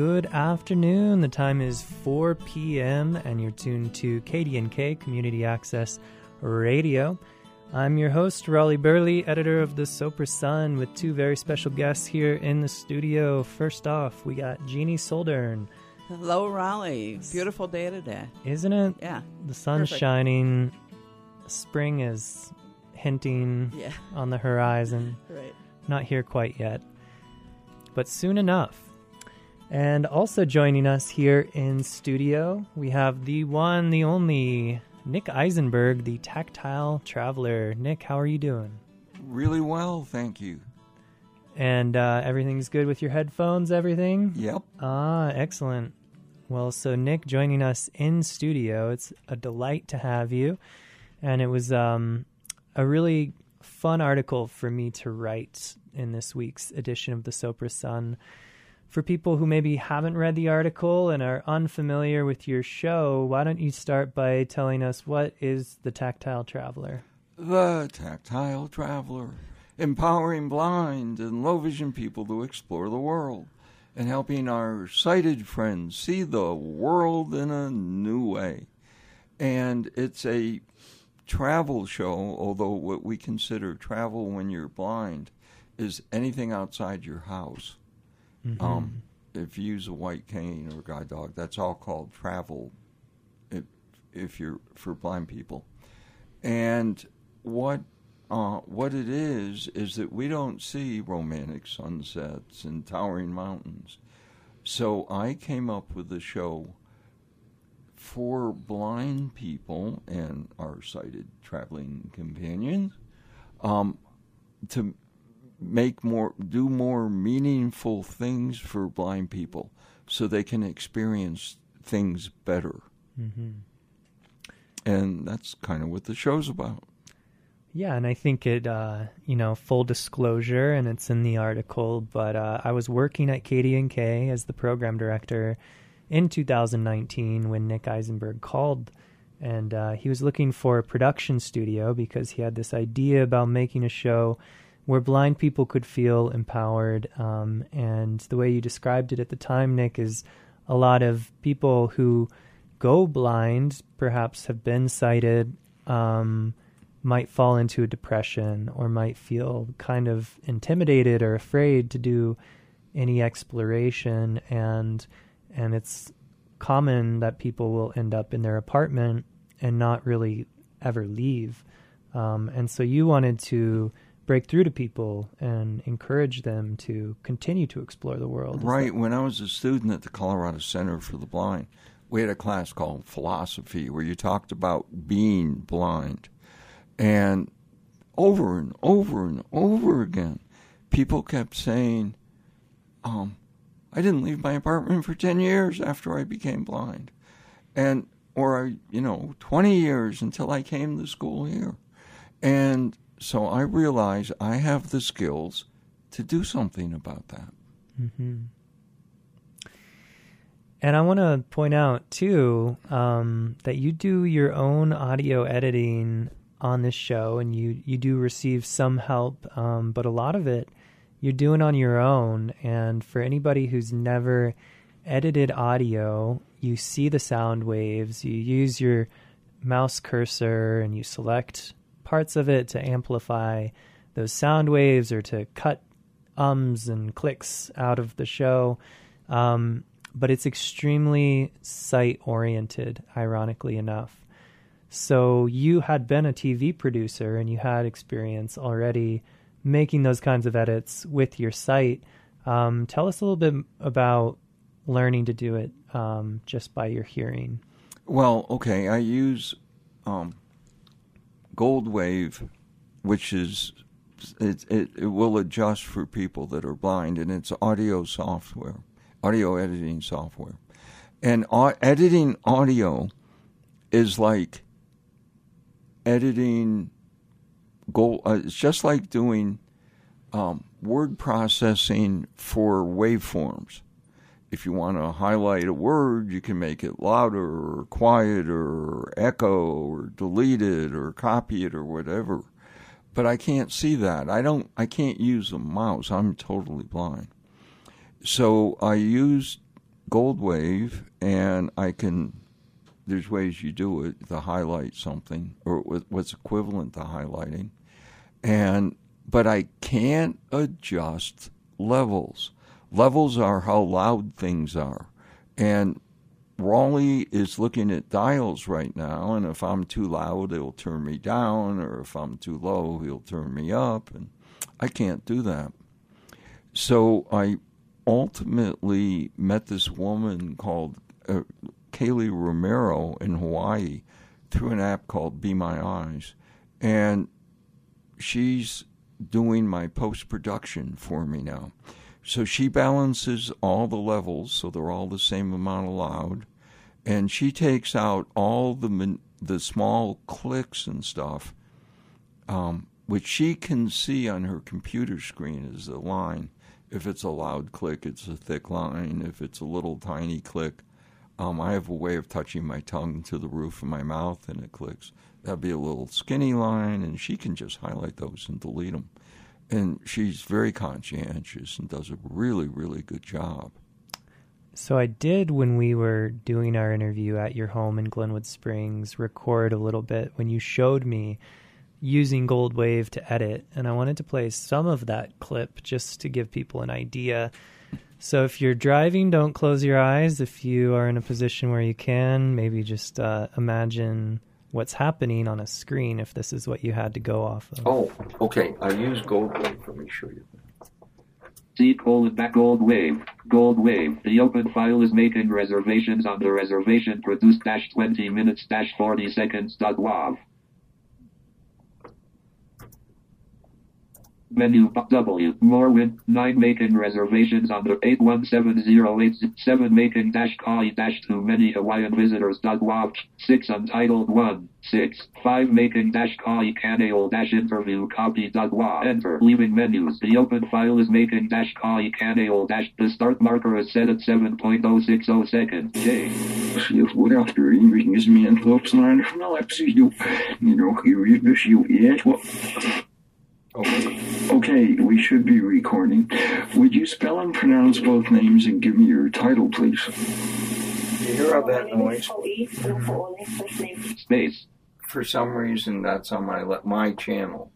good afternoon. The time is 4 p.m. and you're tuned to KDNK Community Access Radio. I'm your host, Raleigh Burleigh, editor of the Sopris Sun, with two very special guests here in the studio. First off, we got Jeannie Soldern. Hello, Raleigh. Beautiful day today. Isn't it? Yeah. The sun's Perfect. shining. Spring is hinting Yeah. on the horizon. Right. Not here quite yet, but soon enough. And also joining us here in studio, we have the one, the only Nick Isenberg, the tactile traveler. Nick, how are you doing? Really well, thank you. And uh, everything's good with your headphones, everything? Yep. Ah, excellent. Well, so Nick joining us in studio. It's a delight to have you. And it was um, a really fun article for me to write in this week's edition of the Sopris Sun. For people who maybe haven't read the article and are unfamiliar with your show, why don't you start by telling us what is the Tactile Traveler? The Tactile Traveler, empowering blind and low vision people to explore the world and helping our sighted friends see the world in a new way. And it's a travel show, although what we consider travel when you're blind is anything outside your house. Um, if you use a white cane or a guide dog, that's all called travel. If if you're for blind people, and what uh, what it is is that we don't see romantic sunsets and towering mountains. So I came up with a show for blind people and our sighted traveling companions um, to make more do more meaningful things for blind people so they can experience things better Mm-hmm. and that's kind of what the show's about Yeah, and I think it, uh, you know, full disclosure, and it's in the article, but uh, I was working at KDNK as the program director in 2019 when Nick Isenberg called, and uh, he was looking for a production studio because he had this idea about making a show where blind people could feel empowered. Um, and the way you described it at the time, Nick, is a lot of people who go blind, perhaps have been sighted, um, might fall into a depression or might feel kind of intimidated or afraid to do any exploration and and it's common that people will end up in their apartment and not really ever leave um, and so you wanted to break through to people and encourage them to continue to explore the world right that- when i was a student at the colorado center for the blind we had a class called philosophy where you talked about being blind. And over and over and over again people kept saying um, i didn't leave my apartment for 10 years after i became blind. And or I, you know 20 years until i came to school here. And so i realize i have the skills to do something about that hmm And I want to point out too um, that you do your own audio editing on this show, and you you do receive some help, um, but a lot of it you're doing on your own. And for anybody who's never edited audio, you see the sound waves, you use your mouse cursor, and you select parts of it to amplify those sound waves or to cut ums and clicks out of the show. Um, but it's extremely sight oriented, ironically enough. So you had been a TV producer and you had experience already making those kinds of edits with your site. Um, tell us a little bit about learning to do it um, just by your hearing. Well, okay, I use um, GoldWave, which is it, it it will adjust for people that are blind, and it's audio software, audio editing software, and au- editing audio is like editing gold. Uh, it's just like doing um, word processing for waveforms if you want to highlight a word, you can make it louder or quieter or echo or delete it or copy it or whatever. But I can't see that. I don't I can't use a mouse. I'm totally blind. So I use GoldWave and I can. There's ways you do it to highlight something, or what's equivalent to highlighting, and but I can't adjust levels. Levels are how loud things are, and Raleigh is looking at dials right now, and if I'm too loud, it'll turn me down, or if I'm too low, he'll turn me up, and I can't do that. So I ultimately met this woman called uh, Kaylee Romero in Hawaii through an app called Be My Eyes, and she's doing my post production for me now. So she balances all the levels so they're all the same amount allowed, and she takes out all the the small clicks and stuff, um, which she can see on her computer screen as a line. If it's a loud click, it's a thick line. If it's a little tiny click, um, I have a way of touching my tongue to the roof of my mouth and it clicks. That'd be a little skinny line, and she can just highlight those and delete them. And she's very conscientious and does a really, really good job. So I did when we were doing our interview at your home in Glenwood Springs record a little bit when you showed me using GoldWave to edit, and I wanted to play some of that clip just to give people an idea. So if you're driving, don't close your eyes. If you are in a position where you can, maybe just uh, imagine what's happening on a screen if this is what you had to go off of. Oh, okay. I use GoldWave. Let me show you. C colon back gold wave. Gold wave. The open file is making reservations on the reservation produce dash 20 minutes dash 40 seconds dot wav. Menu W. More win. 9 making reservations on the 817087 making dash koi dash too many Hawaiian visitors dot wav. 6 untitled 1. 6. 5 making dash koi canale dash interview copy dot wav. Enter. Leaving menus. The open file is making dash koi canale dash. The start marker is set at 7.060 seconds. J. What after inviting is me and hopes line from Alexis you you know you read this you yes what Okay. Okay, we should be recording. Would you spell and pronounce both names and give me your title, please? You hear all that noise? Space. For some reason, that's on my le- my channel,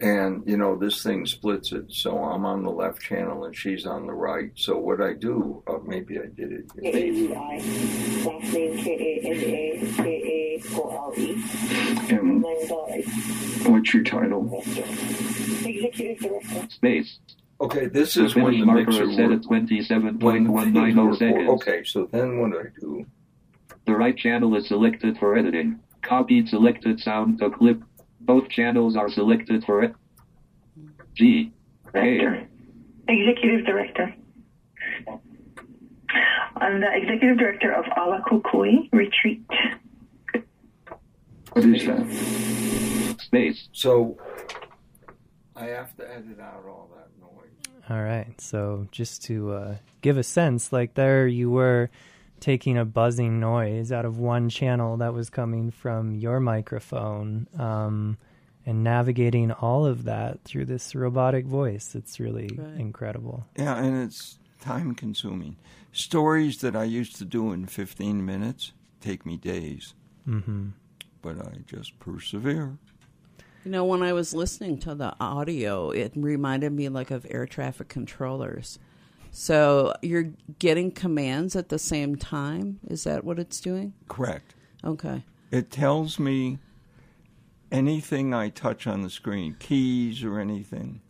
and you know this thing splits it. So I'm on the left channel and she's on the right. So what I do? Uh, maybe I did it. And uh, what's your title? Executive Director. Space. Okay, this is when the mixer set at 27.190 When seconds. Okay, so then what do I do? The right channel is selected for editing. Copied selected sound to clip. Both channels are selected for it. G. Director. Executive Director. I'm the Executive Director of Ala Kukui Retreat. What is that? Space. So I have to edit out all that noise. All right. So just to uh, give a sense, like there you were taking a buzzing noise out of one channel that was coming from your microphone um, and navigating all of that through this robotic voice. It's really Right. incredible. Yeah, and it's time consuming. Stories that I used to do in 15 minutes take me days, hmm but I just persevere. You know, when I was listening to the audio, it reminded me like of air traffic controllers. So you're getting commands at the same time. Is that what it's doing? Correct. Okay. It tells me anything I touch on the screen, keys or anything.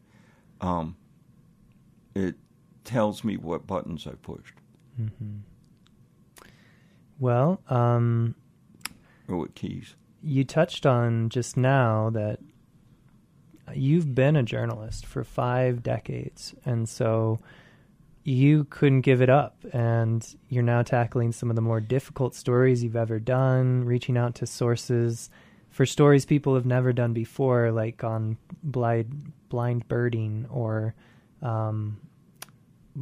Um, it tells me what buttons I pushed Well, um, or what keys. you touched on just now that you've been a journalist for five decades, and so you couldn't give it up. And you're now tackling some of the more difficult stories you've ever done, reaching out to sources for stories people have never done before, like on blind blind birding or um,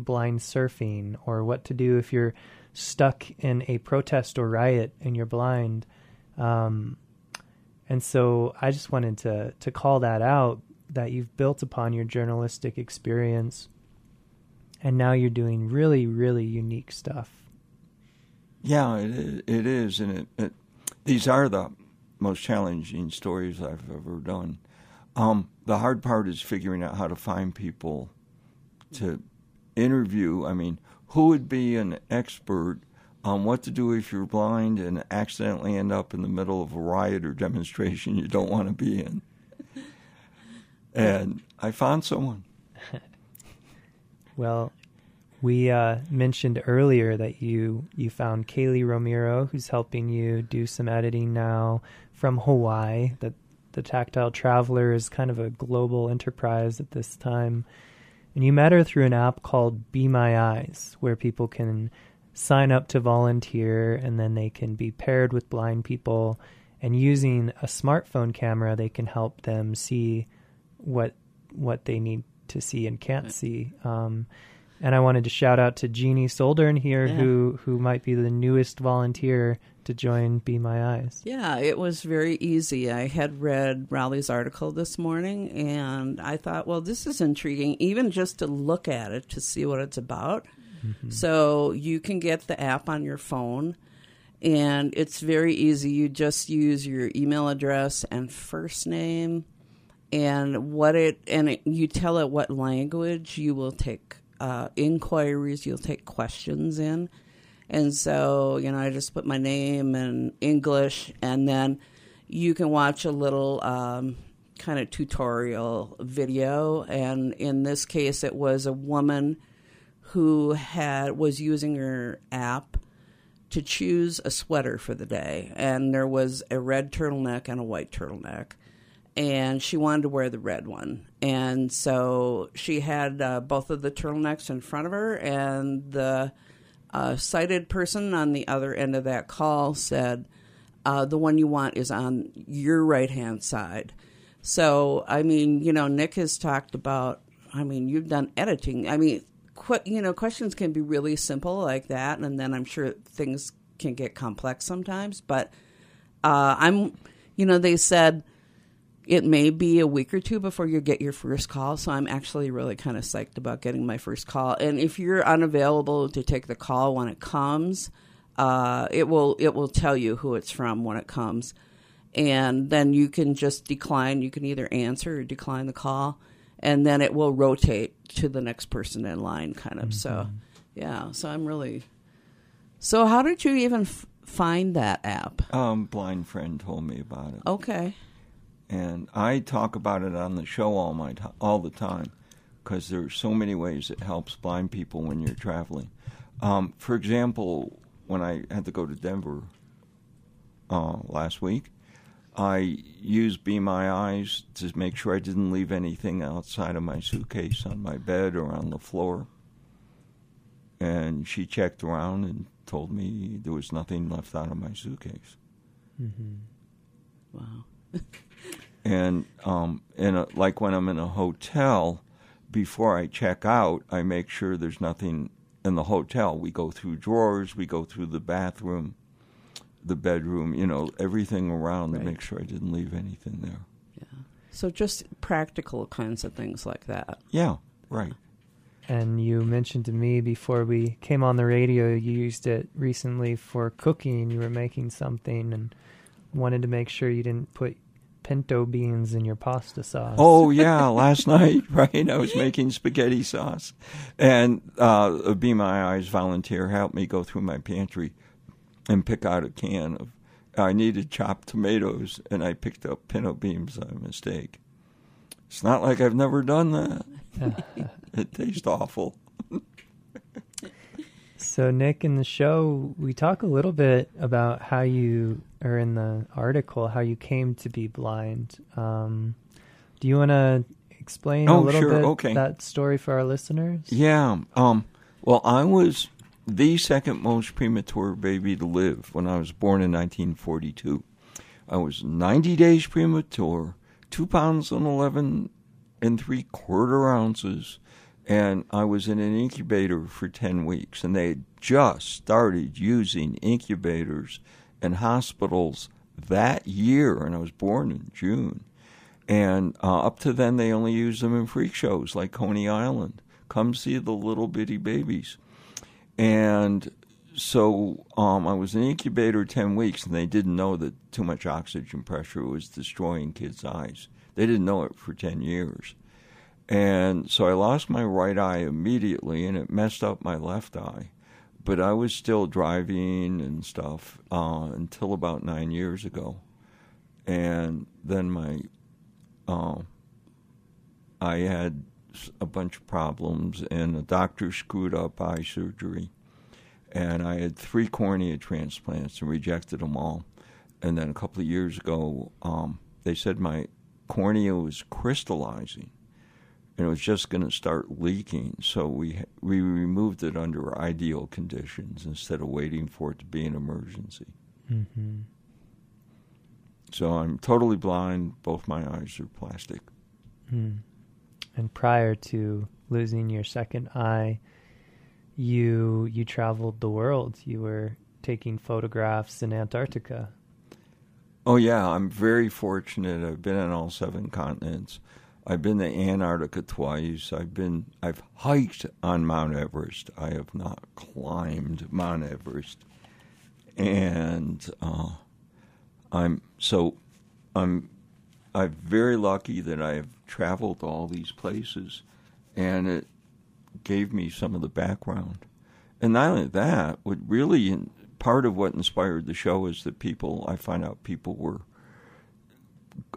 blind surfing, or what to do if you're stuck in a protest or riot and you're blind. Um, and so I just wanted to to call that out that you've built upon your journalistic experience and now you're doing really, really unique stuff. Yeah, it is, it is, and it, it these are the most challenging stories I've ever done. Um, the hard part is figuring out how to find people to interview. I mean, who would be an expert on what to do if you're blind and accidentally end up in the middle of a riot or demonstration you don't want to be in? And I found someone. Well, we uh, mentioned earlier that you you found Kaylee Romero, who's helping you do some editing now from Hawaii. That the Tactile Traveler is kind of a global enterprise at this time, and you met her through an app called Be My Eyes, where people can sign up to volunteer, and then they can be paired with blind people, and using a smartphone camera, they can help them see what what they need to see and can't see. Um, and I wanted to shout out to Jeannie Soldern here, Yeah. who who might be the newest volunteer to join Be My Eyes. Yeah, it was very easy. I had read Raleigh's article this morning and I thought, well, this is intriguing, even just to look at it to see what it's about. So you can get the app on your phone and it's very easy. You just use your email address and first name and what it and it, you tell it what language you will take uh, inquiries, you'll take questions in. And so, you know, I just put my name in English, and then you can watch a little um, kind of tutorial video. And in this case, it was a woman who had was using her app to choose a sweater for the day, and there was a red turtleneck and a white turtleneck and she wanted to wear the red one. And so she had uh, both of the turtlenecks in front of her, and the uh, sighted person on the other end of that call said, uh, The one you want is on your right hand side. So, I mean, you know, Nick has talked about, I mean, you've done editing. I mean, qu- you know, questions can be really simple like that, and then I'm sure things can get complex sometimes. But uh, I'm, you know, they said, it may be a week or two before you get your first call. So I'm actually really kind of psyched about getting my first call. And if you're unavailable to take the call when it comes, uh, it will it will tell you who it's from when it comes, and then you can just decline. You can either answer or decline the call, and then it will rotate to the next person in line, kind of. So, yeah. So I'm really. So how did you even f- find that app? Um, blind friend told me about it, Okay. And I talk about it on the show all my ti all the time because there are so many ways it helps blind people when you're traveling. Um, for example, when I had to go to Denver uh, last week, I used Be My Eyes to make sure I didn't leave anything outside of my suitcase on my bed or on the floor. And she checked around and told me there was nothing left out of my suitcase. Wow. and um, in a, like when I'm in a hotel, before I check out, I make sure there's nothing in the hotel. We go through drawers, we go through the bathroom, the bedroom, you know, everything around Right. to make sure I didn't leave anything there. Yeah. So just practical kinds of things like that. Yeah, right. And you mentioned to me before we came on the radio, you used it recently for cooking. You were making something and wanted to make sure you didn't put pinto beans in your pasta sauce. Oh yeah, last night, right? I was making spaghetti sauce, and uh, a Be My Eyes volunteer helped me go through my pantry and pick out a can of. I needed chopped tomatoes, and I picked up pinto beans by mistake. It's not like I've never done that. it tastes awful. So, Nick, in the show, we talk a little bit about how you, or in the article, how you came to be blind. Um, do you want to explain a Oh, little sure, bit okay. that story for our listeners? Yeah. Um. Well, I was the second most premature baby to live when I was born in 1942. I was 90 days premature, two pounds and 11 and three quarter ounces, and I was in an incubator for 10 weeks. And they had just started using incubators in hospitals that year, and I was born in June. And uh, up to then, they only used them in freak shows like Coney Island. come see the little bitty babies. And so um, I was in an incubator 10 weeks, and they didn't know that too much oxygen pressure was destroying kids' eyes. They didn't know it for 10 years. And so I lost my right eye immediately, and it messed up my left eye. But I was still driving and stuff uh, until about nine years ago. And then my, uh, I had a bunch of problems, and the doctor screwed up eye surgery. And I had three cornea transplants and rejected them all. And then a couple of years ago, um, they said my cornea was crystallizing and it was just going to start leaking. So we we removed it under ideal conditions instead of waiting for it to be an emergency. hmm So I'm totally blind. Both my eyes are plastic. Hmm. And prior to losing your second eye, you you traveled the world. You were taking photographs in Antarctica. Oh yeah, I'm very fortunate. I've been on all seven continents. I've been to Antarctica twice. I've been I've hiked on Mount Everest. I have not climbed Mount Everest. And uh, I'm so I'm I'm very lucky that I have traveled all these places and it gave me some of the background. And not only that, what really part of what inspired the show is that people I find out people were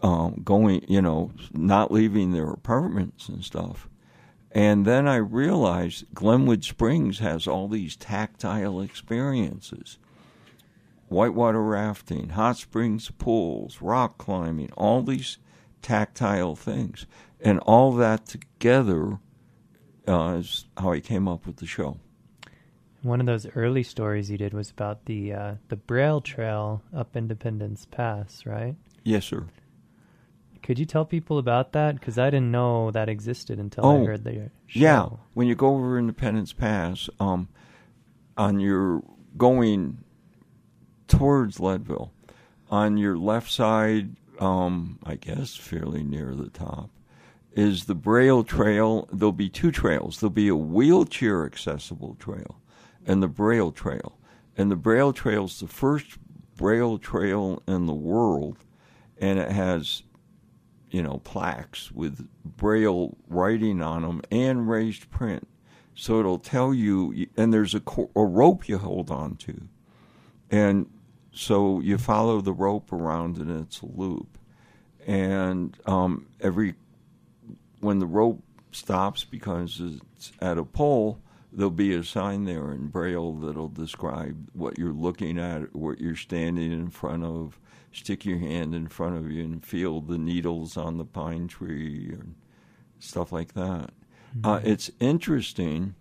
um, going, you know, not leaving their apartments and stuff. And then I realized Glenwood Springs has all these tactile experiences whitewater rafting, hot springs pools, rock climbing, all these tactile things. And all that together uh, is how I came up with the show. One of those early stories you did was about the uh, the Braille Trail up Independence Pass, right? Yes, sir. Could you tell people about that? Because I didn't know that existed until I Oh, heard the show. Yeah, when you go over Independence Pass, um, on your going towards Leadville, on your left side, um, I guess fairly near the top, is the Braille Trail. There'll be two trails. There'll be a wheelchair accessible trail and the Braille Trail. And the Braille Trail is the first Braille trail in the world, and it has you know, plaques with braille writing on them and raised print. So it'll tell you, and there's a, a rope you hold on to. And so you follow the rope around and it's a loop. And um, every, when the rope stops because it's at a pole, there'll be a sign there in braille that'll describe what you're looking at, what you're standing in front of. Stick your hand in front of you and feel the needles on the pine tree and stuff like that. Uh, it's interesting.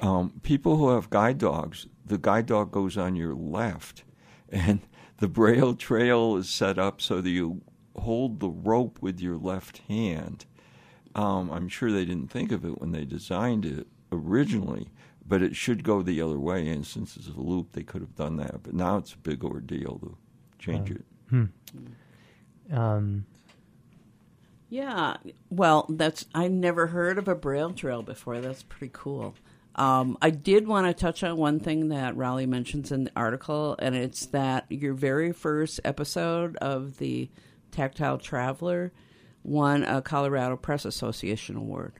Um, people who have guide dogs, the guide dog goes on your left, and the braille trail is set up so that you hold the rope with your left hand. Um, I'm sure they didn't think of it when they designed it originally, but it should go the other way. And since it's a loop, they could have done that. But now it's a big ordeal to change Wow. it. Hmm. Um, Yeah, well, that's I never heard of a braille trail before. That's pretty cool. Um, I did want to touch on one thing that Raleigh mentions in the article, and it's that your very first episode of the Tactile Traveler won a Colorado Press Association award.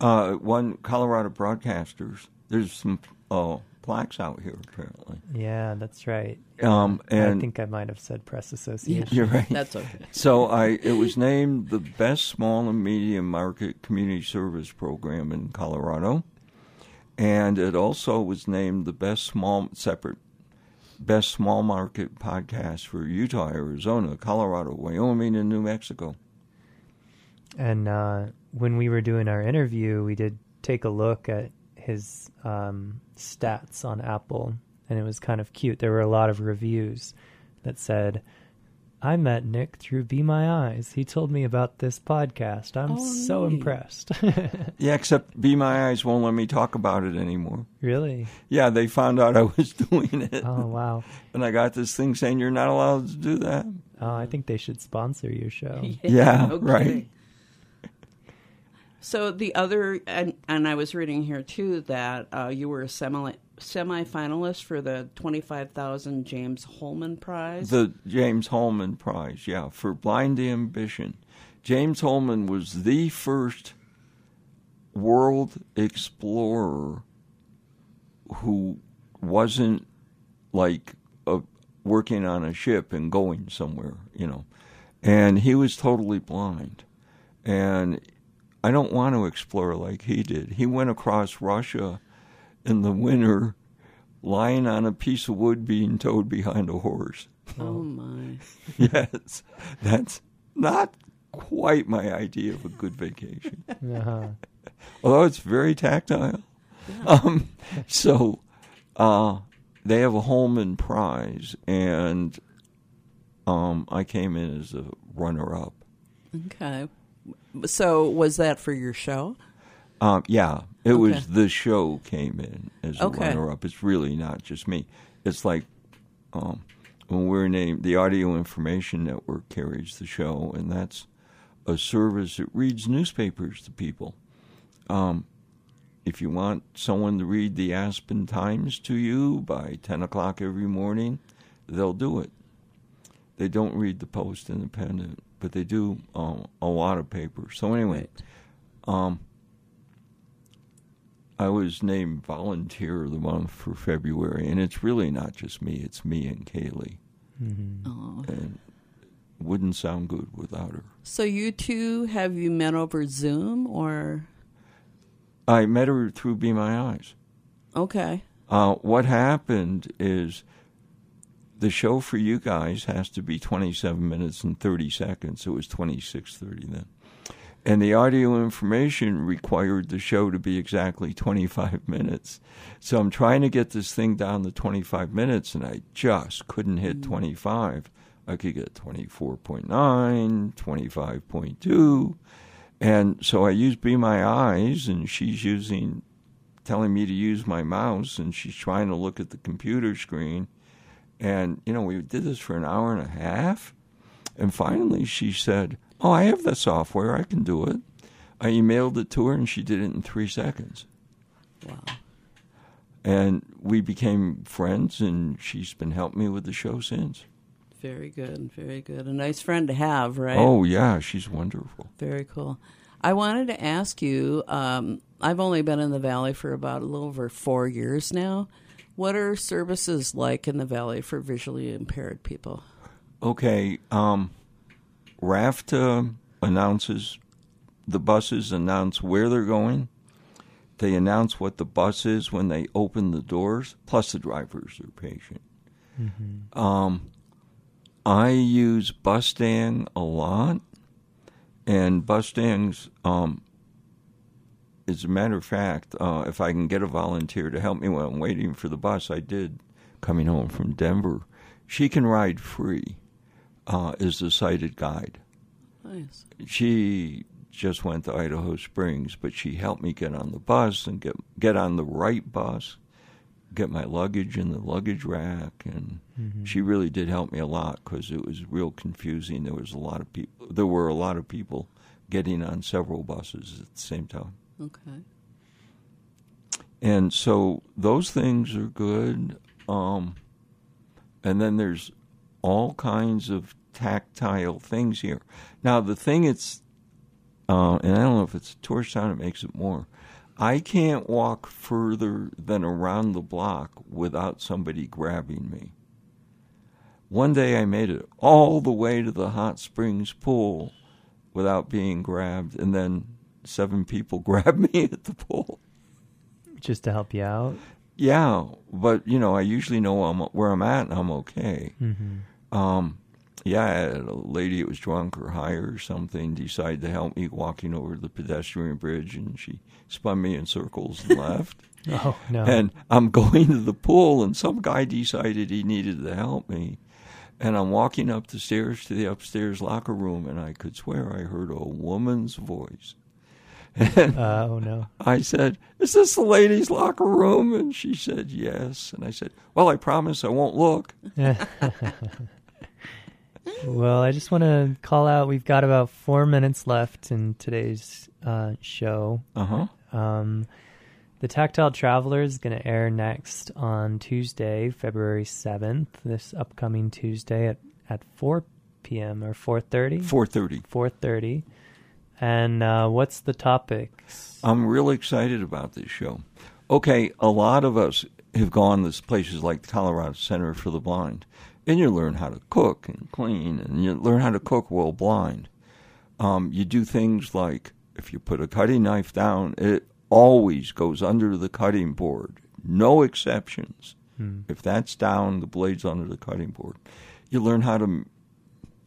Uh, one Colorado broadcasters. There's some uh, plaques out here apparently. yeah, that's right. Um, and I think I might have said Press Association. you're right. That's okay. So I it was named the best small and medium market community service program in Colorado, and it also was named the best small separate best small market podcast for Utah, Arizona, Colorado, Wyoming, and New Mexico. And uh, when we were doing our interview, we did take a look at his um, stats on Apple, and it was kind of cute. There were a lot of reviews that said, I met Nick through Be My Eyes. He told me about this podcast. I'm Oh, so neat. impressed. Yeah, except Be My Eyes won't let me talk about it anymore. really? Yeah, they found out I was doing it, Oh, wow. and I got this thing saying you're not allowed to do that. Oh, I think they should sponsor your show. Yeah, no right. So the other, and, and I was reading here too that uh, you were a semi semi-finalist for the twenty-five thousand James Holman Prize. The James Holman Prize, yeah, for blind ambition. James Holman was the first world explorer who wasn't like a, working on a ship and going somewhere, you know. And he was totally blind. And I don't want to explore like he did. He went across Russia in the winter lying on a piece of wood being towed behind a horse. oh my! yes, that's not quite my idea of a good vacation. Uh-huh. Although it's very tactile. Um, so uh, they have a Holman Prize, and um, I came in as a runner-up. Okay. So was that for your show? Um, yeah, it Okay. was the show came in as a Okay. runner-up. It's really not just me. It's like um, when we're named, the Audio Information Network carries the show, and that's a service that reads newspapers to people. Um, if you want someone to read the Aspen Times to you by 10 o'clock every morning, they'll do it. They don't read the Post Independent, but they do um, a lot of papers. So, anyway, um, I was named Volunteer of the Month for February, and it's really not just me, it's me and Kaylee. Oh. And wouldn't sound good without her. So you two have you met over Zoom or I met her through Be My Eyes. okay? Uh, what happened is the show for you guys has to be 27 minutes and 30 seconds. It was 26:30 then. And the audio information required the show to be exactly 25 minutes. So I'm trying to get this thing down to 25 minutes and I just couldn't hit mm. 25. I could get 24.9, 25.2. And so I used Be My Eyes and she's using telling me to use my mouse and she's trying to look at the computer screen and you know we did this for an hour and a half and finally she said oh i have that software i can do it i emailed it to her and she did it in three seconds Wow. and we became friends and she's been helping me with the show since Very good, very good. A nice friend to have, right? oh yeah she's wonderful Very cool. I wanted to ask you. Um, I've only been in the valley for about a little over four years now. What are services like in the valley for visually impaired people? Okay, um, RFTA announces the buses announce where they're going. They announce what the bus is when they open the doors. Plus, the drivers are patient. Um, I use Bustang a lot, and Bustang's, um, as a matter of fact, uh, if I can get a volunteer to help me while I'm waiting for the bus, I did coming home from Denver. She can ride free uh, as a sighted guide. Nice. She just went to Idaho Springs, but she helped me get on the bus and get get on the right bus, get my luggage in the luggage rack, and she really did help me a lot because it was real confusing. There was a lot of people. There were a lot of people getting on several buses at the same time. Okay. And so those things are good. Um, and then there's all kinds of tactile things here. Now, the thing it's, uh, and I don't know if it's a tourist town, it makes it more. I can't walk further than around the block without somebody grabbing me. One day I made it all the way to the hot springs pool without being grabbed, and then seven people grabbed me at the pool. Just to help you out. Yeah, but you know, I usually know I'm, where I'm at, and I'm okay. Mm-hmm. Um, yeah, I had a lady that was drunk or high or something decided to help me walking over the pedestrian bridge, and she spun me in circles and left. Oh no. And I'm going to the pool, and some guy decided he needed to help me. And I'm walking up the stairs to the upstairs locker room, and I could swear I heard a woman's voice. Uh, oh no. I said, Is this the ladies' locker room? And she said, Yes. And I said, Well, I promise I won't look. Well, I just want to call out. We've got about four minutes left in today's uh, show. Uh huh. Um, the Tactile Traveler is going to air next on Tuesday, February seventh. This upcoming Tuesday at at four p.m. or four thirty. Four thirty. Four thirty. And uh, what's the topics? I'm really excited about this show. Okay, a lot of us have gone to places like the Colorado Center for the Blind, and you learn how to cook and clean, and you learn how to cook while blind. Um, you do things like if you put a cutting knife down, it always goes under the cutting board, no exceptions. Hmm. If that's down, the blade's under the cutting board. You learn how to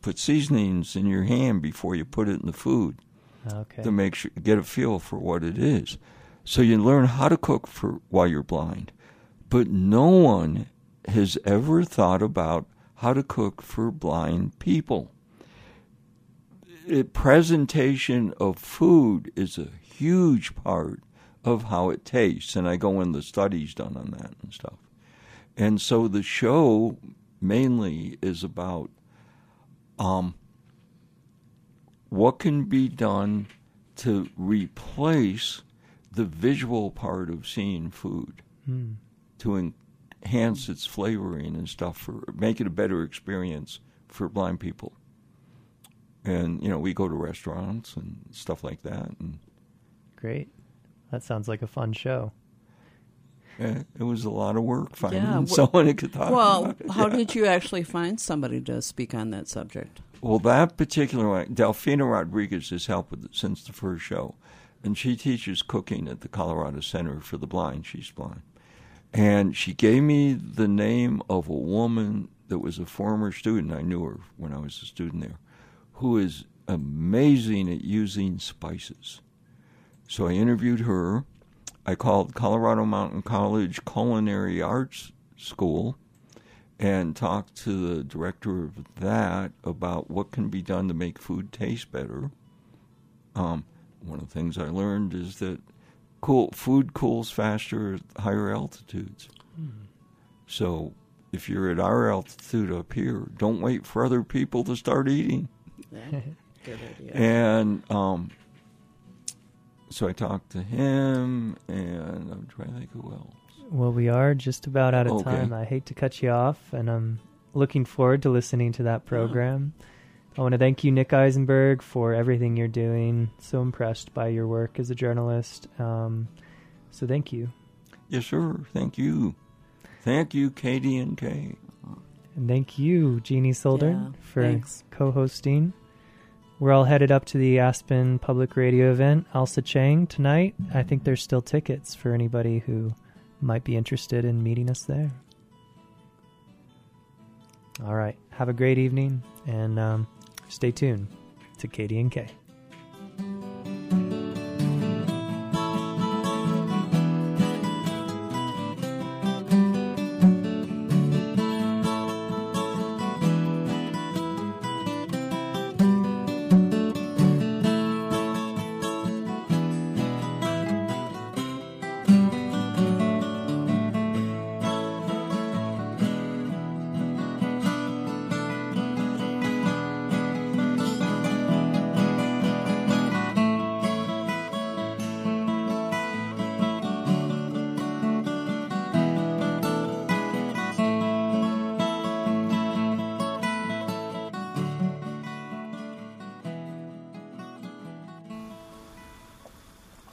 put seasonings in your hand before you put it in the food Okay. to make sure get a feel for what it is. So you learn how to cook for while you're blind. But no one has ever thought about how to cook for blind people. It, presentation of food is a huge part of how it tastes, and I go in the studies done on that and stuff. And so the show mainly is about um, what can be done to replace the visual part of seeing food Hmm. to enhance its flavoring and stuff for make it a better experience for blind people and you know we go to restaurants and stuff like that and Great. That sounds like a fun show. it was a lot of work finding Yeah, wh- someone who could talk Well, about it. how Yeah. did you actually find somebody to speak on that subject? Well, that particular one, Delfina Rodriguez has helped with it since the first show. And she teaches cooking at the Colorado Center for the Blind. She's blind. And she gave me the name of a woman that was a former student. I knew her when I was a student there, who is amazing at using spices. So I interviewed her. I called Colorado Mountain College Culinary Arts School and talked to the director of that about what can be done to make food taste better. Um, one of the things I learned is that cool food cools faster at higher altitudes. So if you're at our altitude up here, don't wait for other people to start eating. Good idea. And um, so I talked to him, and I'm trying to think who else. Well, we are just about out of Okay. time. I hate to cut you off, and I'm looking forward to listening to that program. I want to thank you, Nick Isenberg, for everything you're doing. So impressed by your work as a journalist. Um, so thank you. Yes, sir. Thank you. Thank you, Katie and Kay. And thank you, Jeannie Soldern, Yeah, for thanks. co hosting. We're all headed up to the Aspen Public Radio event, Ailsa Chang, tonight. I think there's still tickets for anybody who might be interested in meeting us there. All right. Have a great evening and um, stay tuned to KDNK.